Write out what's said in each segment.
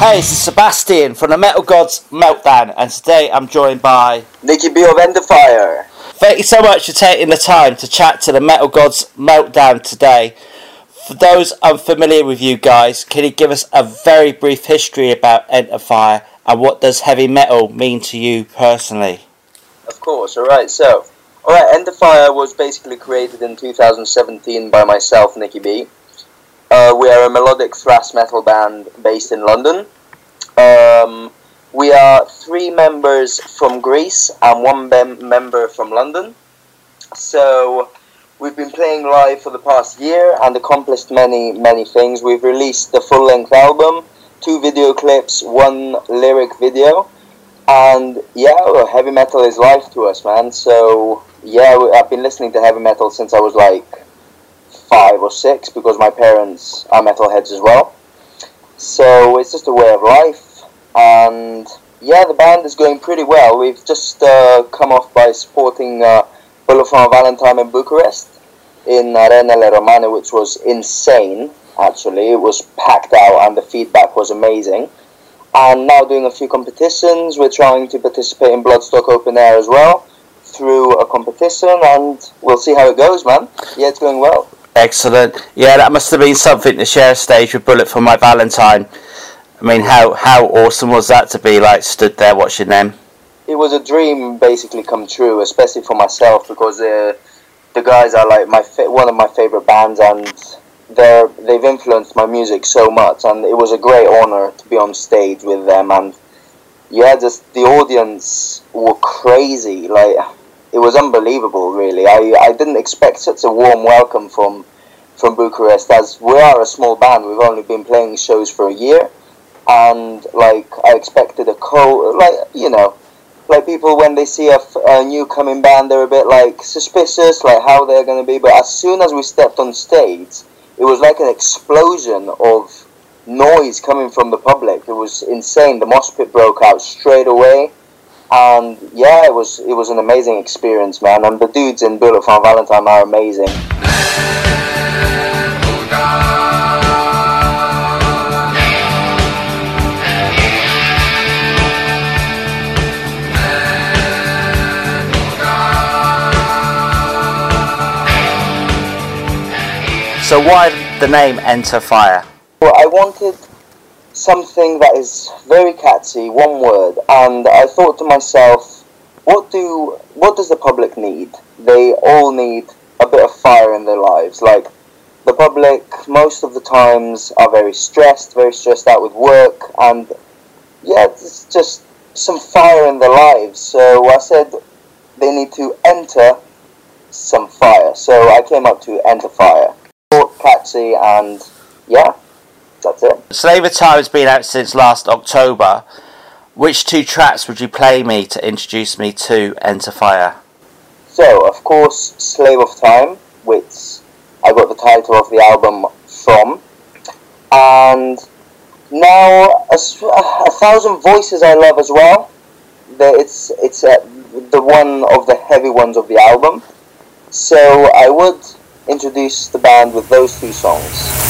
Hey, this is Sebastian from the Metal Gods Meltdown, and today I'm joined by Nikki B of Enterfire. Thank you so much for taking the time to chat to the Metal Gods Meltdown today. For those unfamiliar with you guys, can you give us a very brief history about Enterfire and what does heavy metal mean to you personally? Of course, alright, so, alright, Enterfire was basically created in 2017 by myself, Nikki B. Uh, we are a melodic thrash metal band based in London. Um, we are three members from Greece and one mem- member from London. So we've been playing live for the past year and accomplished many, many things. We've released the full length album, two video clips, one lyric video. And yeah, heavy metal is life to us, man. So yeah, I've been listening to heavy metal since I was like five or six because my parents are metalheads as well. So it's just a way of life, and yeah, the band is going pretty well. We've just uh, come off by supporting uh, for Valentine in Bucharest in Arenele Romane, which was insane. Actually, it was packed out, and the feedback was amazing. And now doing a few competitions. We're trying to participate in Bloodstock Open Air as well through a competition, and we'll see how it goes, man. Yeah, it's going well. Excellent. Yeah, that must have been something to share a stage with Bullet for My Valentine. I mean, how how awesome was that to be like stood there watching them? It was a dream basically come true, especially for myself because uh, the guys are like my fa- one of my favorite bands and they're they've influenced my music so much and it was a great honor to be on stage with them and yeah, just the audience were crazy like it was unbelievable, really. I, I didn't expect such a warm welcome from from Bucharest, as we are a small band. We've only been playing shows for a year, and like I expected a cold, like you know, like people when they see a, a new coming band, they're a bit like suspicious, like how they're gonna be. But as soon as we stepped on stage, it was like an explosion of noise coming from the public. It was insane. The mosh pit broke out straight away and yeah, it was it was an amazing experience, man. And the dudes in Bullet for Valentine are amazing. So why the name Enterfire? Well, I wanted something that is very catchy, one word, and I thought to myself, what do what does the public need? They all need a bit of fire in their lives. Like the public, most of the times are very stressed, very stressed out with work, and yeah, it's just some fire in their lives. So I said they need to enter some fire. So I came up to enter fire. Catchy, and yeah, that's it. Slave of Time has been out since last October. Which two tracks would you play me to introduce me to Enterfire? So, of course, Slave of Time, which I got the title of the album from. And now, a, a Thousand Voices I love as well. The, it's it's uh, the one of the heavy ones of the album. So I would introduce the band with those two songs.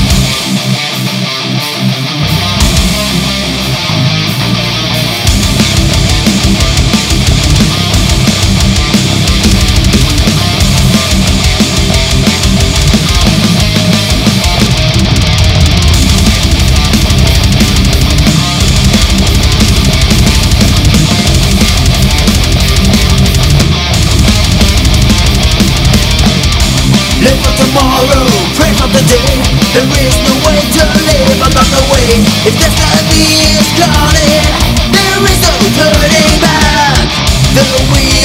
If destiny is calling There is no turning back. The wheels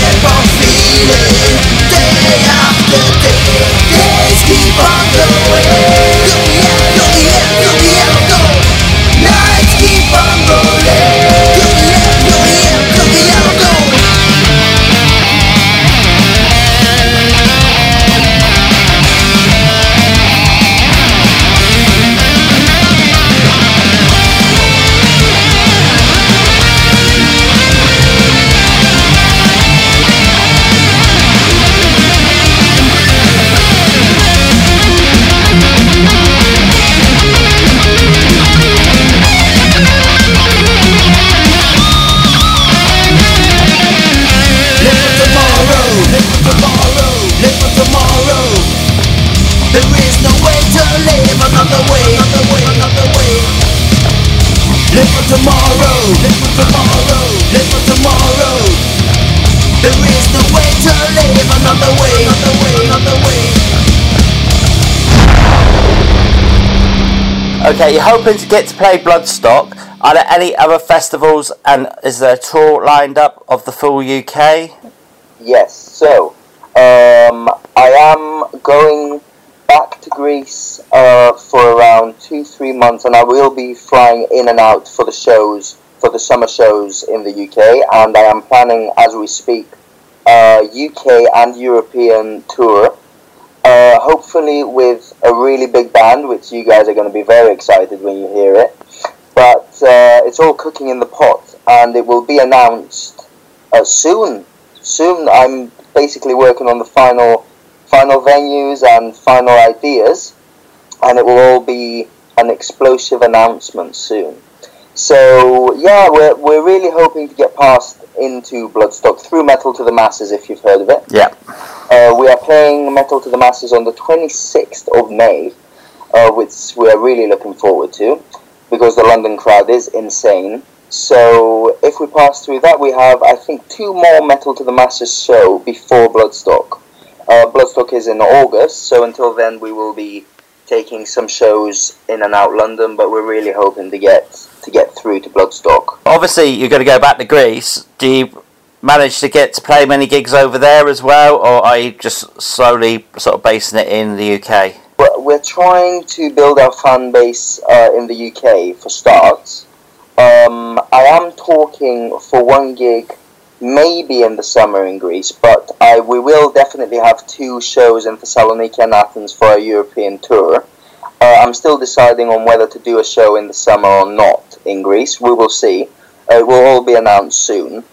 time I keep feeling Okay, you're hoping to get to play Bloodstock. Are there any other festivals and is there a tour lined up of the full UK? Yes, so um, I am going back to Greece uh, for around two, three months, and I will be flying in and out for the shows, for the summer shows in the UK, and I am planning as we speak a UK and European tour. Hopefully with a really big band, which you guys are going to be very excited when you hear it. But uh, it's all cooking in the pot, and it will be announced uh, soon. Soon, I'm basically working on the final, final venues and final ideas, and it will all be an explosive announcement soon. So yeah, we're we're really hoping to get past into Bloodstock through Metal to the Masses, if you've heard of it. Yeah. Uh, we are playing Metal to the Masses on the 26th of May, uh, which we are really looking forward to because the London crowd is insane. So if we pass through that, we have I think two more Metal to the Masses show before Bloodstock. Uh, Bloodstock is in August, so until then we will be taking some shows in and out London, but we're really hoping to get to get through to Bloodstock. Obviously, you're going to go back to Greece. Do you manage to get to play many gigs over there as well, or are you just slowly sort of basing it in the UK? We're trying to build our fan base uh, in the UK for starts. Um, I am talking for one gig, maybe in the summer in Greece, but I we will definitely have two shows in Thessaloniki and Athens for our European tour. Uh, I'm still deciding on whether to do a show in the summer or not in Greece. We will see. Uh, it will all be announced soon,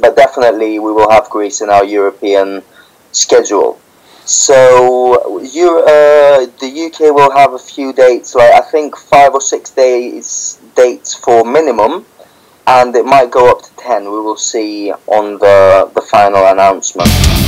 but definitely we will have Greece in our European schedule. So you, uh, the UK will have a few dates, like I think five or six days dates for minimum, and it might go up to ten. We will see on the the final announcement.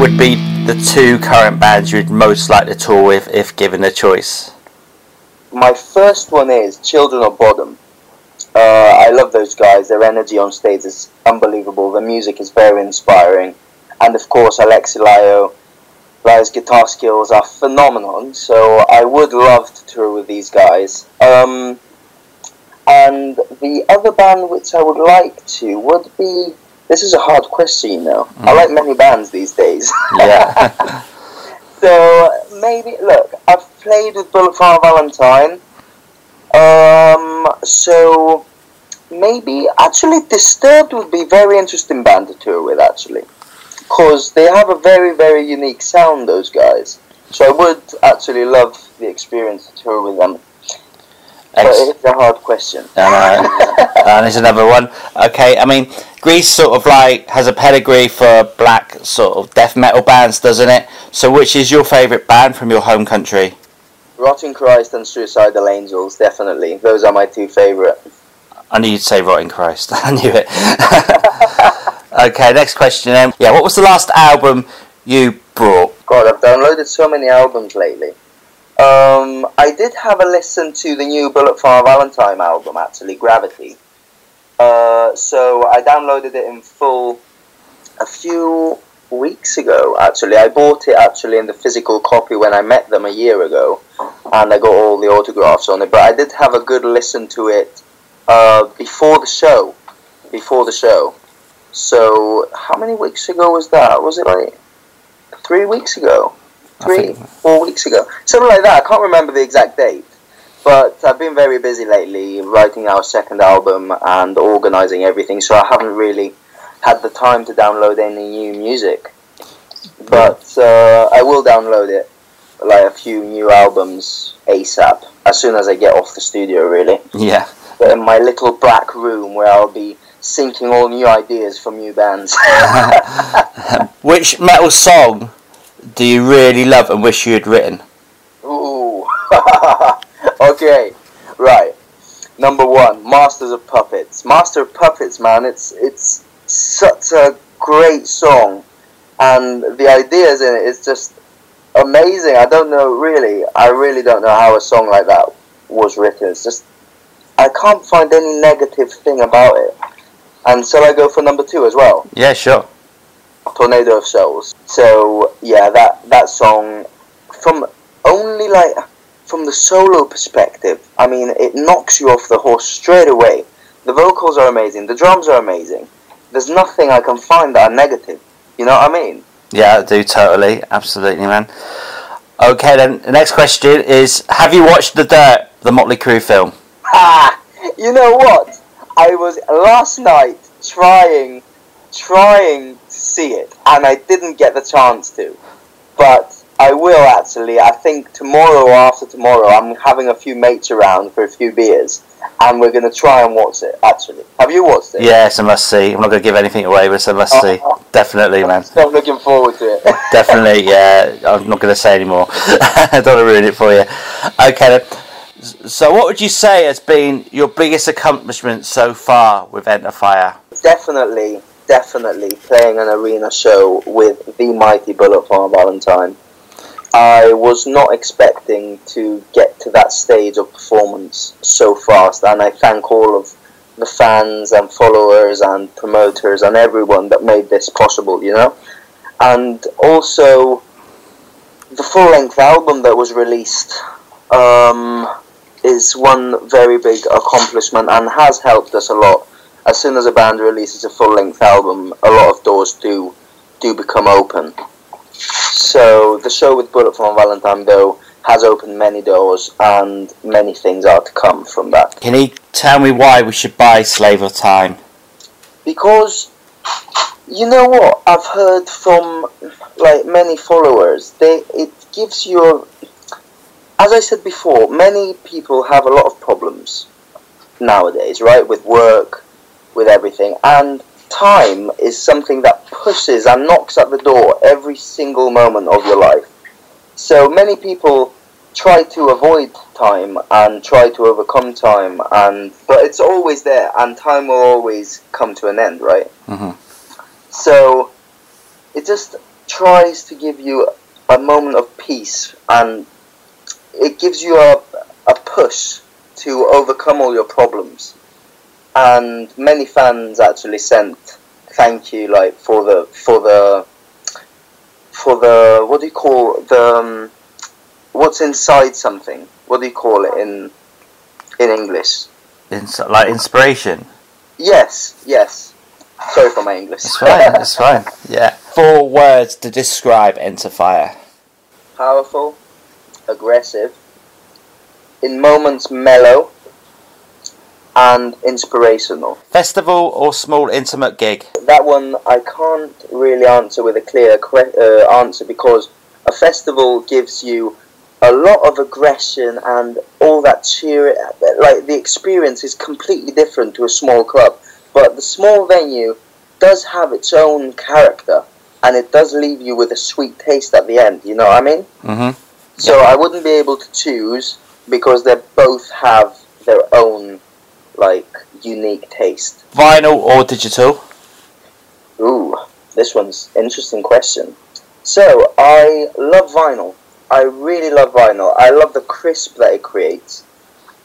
Would be the two current bands you'd most like to tour with if given a choice? My first one is Children of Bodom. Uh, I love those guys. Their energy on stage is unbelievable. The music is very inspiring, and of course, Alexi Laiho, Laiho's guitar skills are phenomenal. So I would love to tour with these guys. Um, and the other band which I would like to would be. This is a hard question, you know. I like many bands these days. Yeah. So maybe look, I've played with Bullet for Valentine. Um, so maybe actually Disturbed would be a very interesting band to tour with actually, because they have a very very unique sound. Those guys. So I would actually love the experience to tour with them. Ex- it's a hard question. and, and there's another one. Okay, I mean, Greece sort of like has a pedigree for black sort of death metal bands, doesn't it? So, which is your favourite band from your home country? Rotting Christ and Suicidal Angels, definitely. Those are my two favourite. I knew you'd say Rotting Christ. I knew it. okay, next question then. Yeah, what was the last album you brought? God, I've downloaded so many albums lately. Um, I did have a listen to the new Bullet for Our Valentine album, actually, Gravity. Uh, so I downloaded it in full a few weeks ago, actually. I bought it actually in the physical copy when I met them a year ago, and I got all the autographs on it. But I did have a good listen to it uh, before the show. Before the show. So, how many weeks ago was that? Was it like three weeks ago? Three, four weeks ago? Something like that. I can't remember the exact date. But I've been very busy lately writing our second album and organising everything, so I haven't really had the time to download any new music. But uh, I will download it, like a few new albums ASAP, as soon as I get off the studio, really. Yeah. But in my little black room where I'll be syncing all new ideas from new bands. Which metal song do you really love and wish you had written? Ooh. okay. Right. Number one, Masters of Puppets. Master of Puppets, man, it's it's such a great song, and the ideas in it is just amazing. I don't know really. I really don't know how a song like that was written. It's just I can't find any negative thing about it. And shall I go for number two as well? Yeah, sure. Tornado of Souls. So yeah, that that song from only like from the solo perspective, I mean, it knocks you off the horse straight away. The vocals are amazing, the drums are amazing. There's nothing I can find that are negative. You know what I mean? Yeah, I do totally, absolutely, man. Okay, then the next question is: Have you watched The Dirt, the Motley Crue film? Ah, you know what? I was last night trying, trying see it, and I didn't get the chance to. But I will actually. I think tomorrow or after tomorrow, I'm having a few mates around for a few beers, and we're gonna try and watch it. Actually, have you watched it? Yes, I must see. I'm not going to give anything away, but it's a must see. Oh. Definitely, man. I'm looking forward to it. Definitely, yeah. I'm not going to say anymore. I don't want to ruin it for you. Okay, So, what would you say has been your biggest accomplishment so far with Enterfire? definitely, definitely playing an arena show with the mighty Bullet for Valentine. I was not expecting to get to that stage of performance so fast, and I thank all of the fans and followers and promoters and everyone that made this possible, you know? And also, the full length album that was released um, is one very big accomplishment and has helped us a lot as soon as a band releases a full length album, a lot of doors do do become open. So the show with Bullet for Valentine though has opened many doors and many things are to come from that. Can you tell me why we should buy Slave of Time? Because you know what I've heard from like many followers, they it gives you a, as I said before, many people have a lot of problems nowadays, right? With work, with everything. And time is something that pushes and knocks at the door every single moment of your life. So many people try to avoid time and try to overcome time and but it's always there and time will always come to an end, right? Mhm. So it just tries to give you a moment of peace and it gives you a, a push to overcome all your problems. And many fans actually sent thank you like for the for the for the what do you call the um, what's inside something? What do you call it in in English? Ins- like inspiration. Yes, yes. Sorry for my English. It's fine. it's fine. Yeah. Four words to describe Enterfire. Powerful, aggressive, in moments mellow, and inspirational. Festival or small intimate gig? That one I can't really answer with a clear uh, answer because a festival gives you a lot of aggression and all that cheer. Like the experience is completely different to a small club, but the small venue does have its own character and it does leave you with a sweet taste at the end. You know what I mean? Mm-hmm. So I wouldn't be able to choose because they both have their own like unique taste. Vinyl or digital? Ooh, this one's interesting question. So I love vinyl. I really love vinyl. I love the crisp that it creates,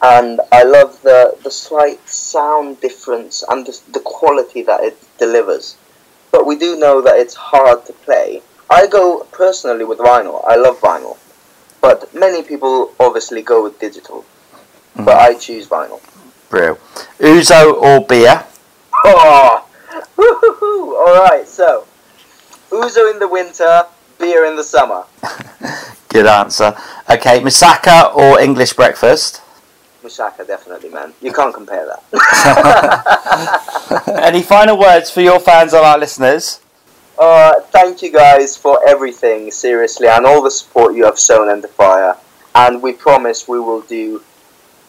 and I love the the slight sound difference and the, the quality that it delivers. But we do know that it's hard to play. I go personally with vinyl. I love vinyl, but many people obviously go with digital. But mm-hmm. I choose vinyl. Brew. Ouzo or beer? Oh! All right, so Ouzo in the winter, beer in the summer. Good answer. Okay, Misaka or English breakfast? Misaka, definitely, man. You can't compare that. Any final words for your fans and our listeners? uh, thank you guys for everything, seriously, and all the support you have shown Enterfire. And we promise we will do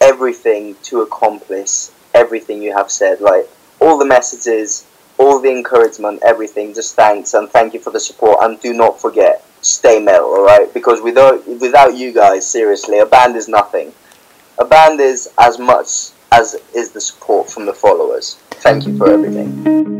everything to accomplish everything you have said. Like all the messages, all the encouragement, everything. Just thanks and thank you for the support. And do not forget, stay metal, alright? Because without without you guys, seriously, a band is nothing. A band is as much as is the support from the followers. Thank you for everything.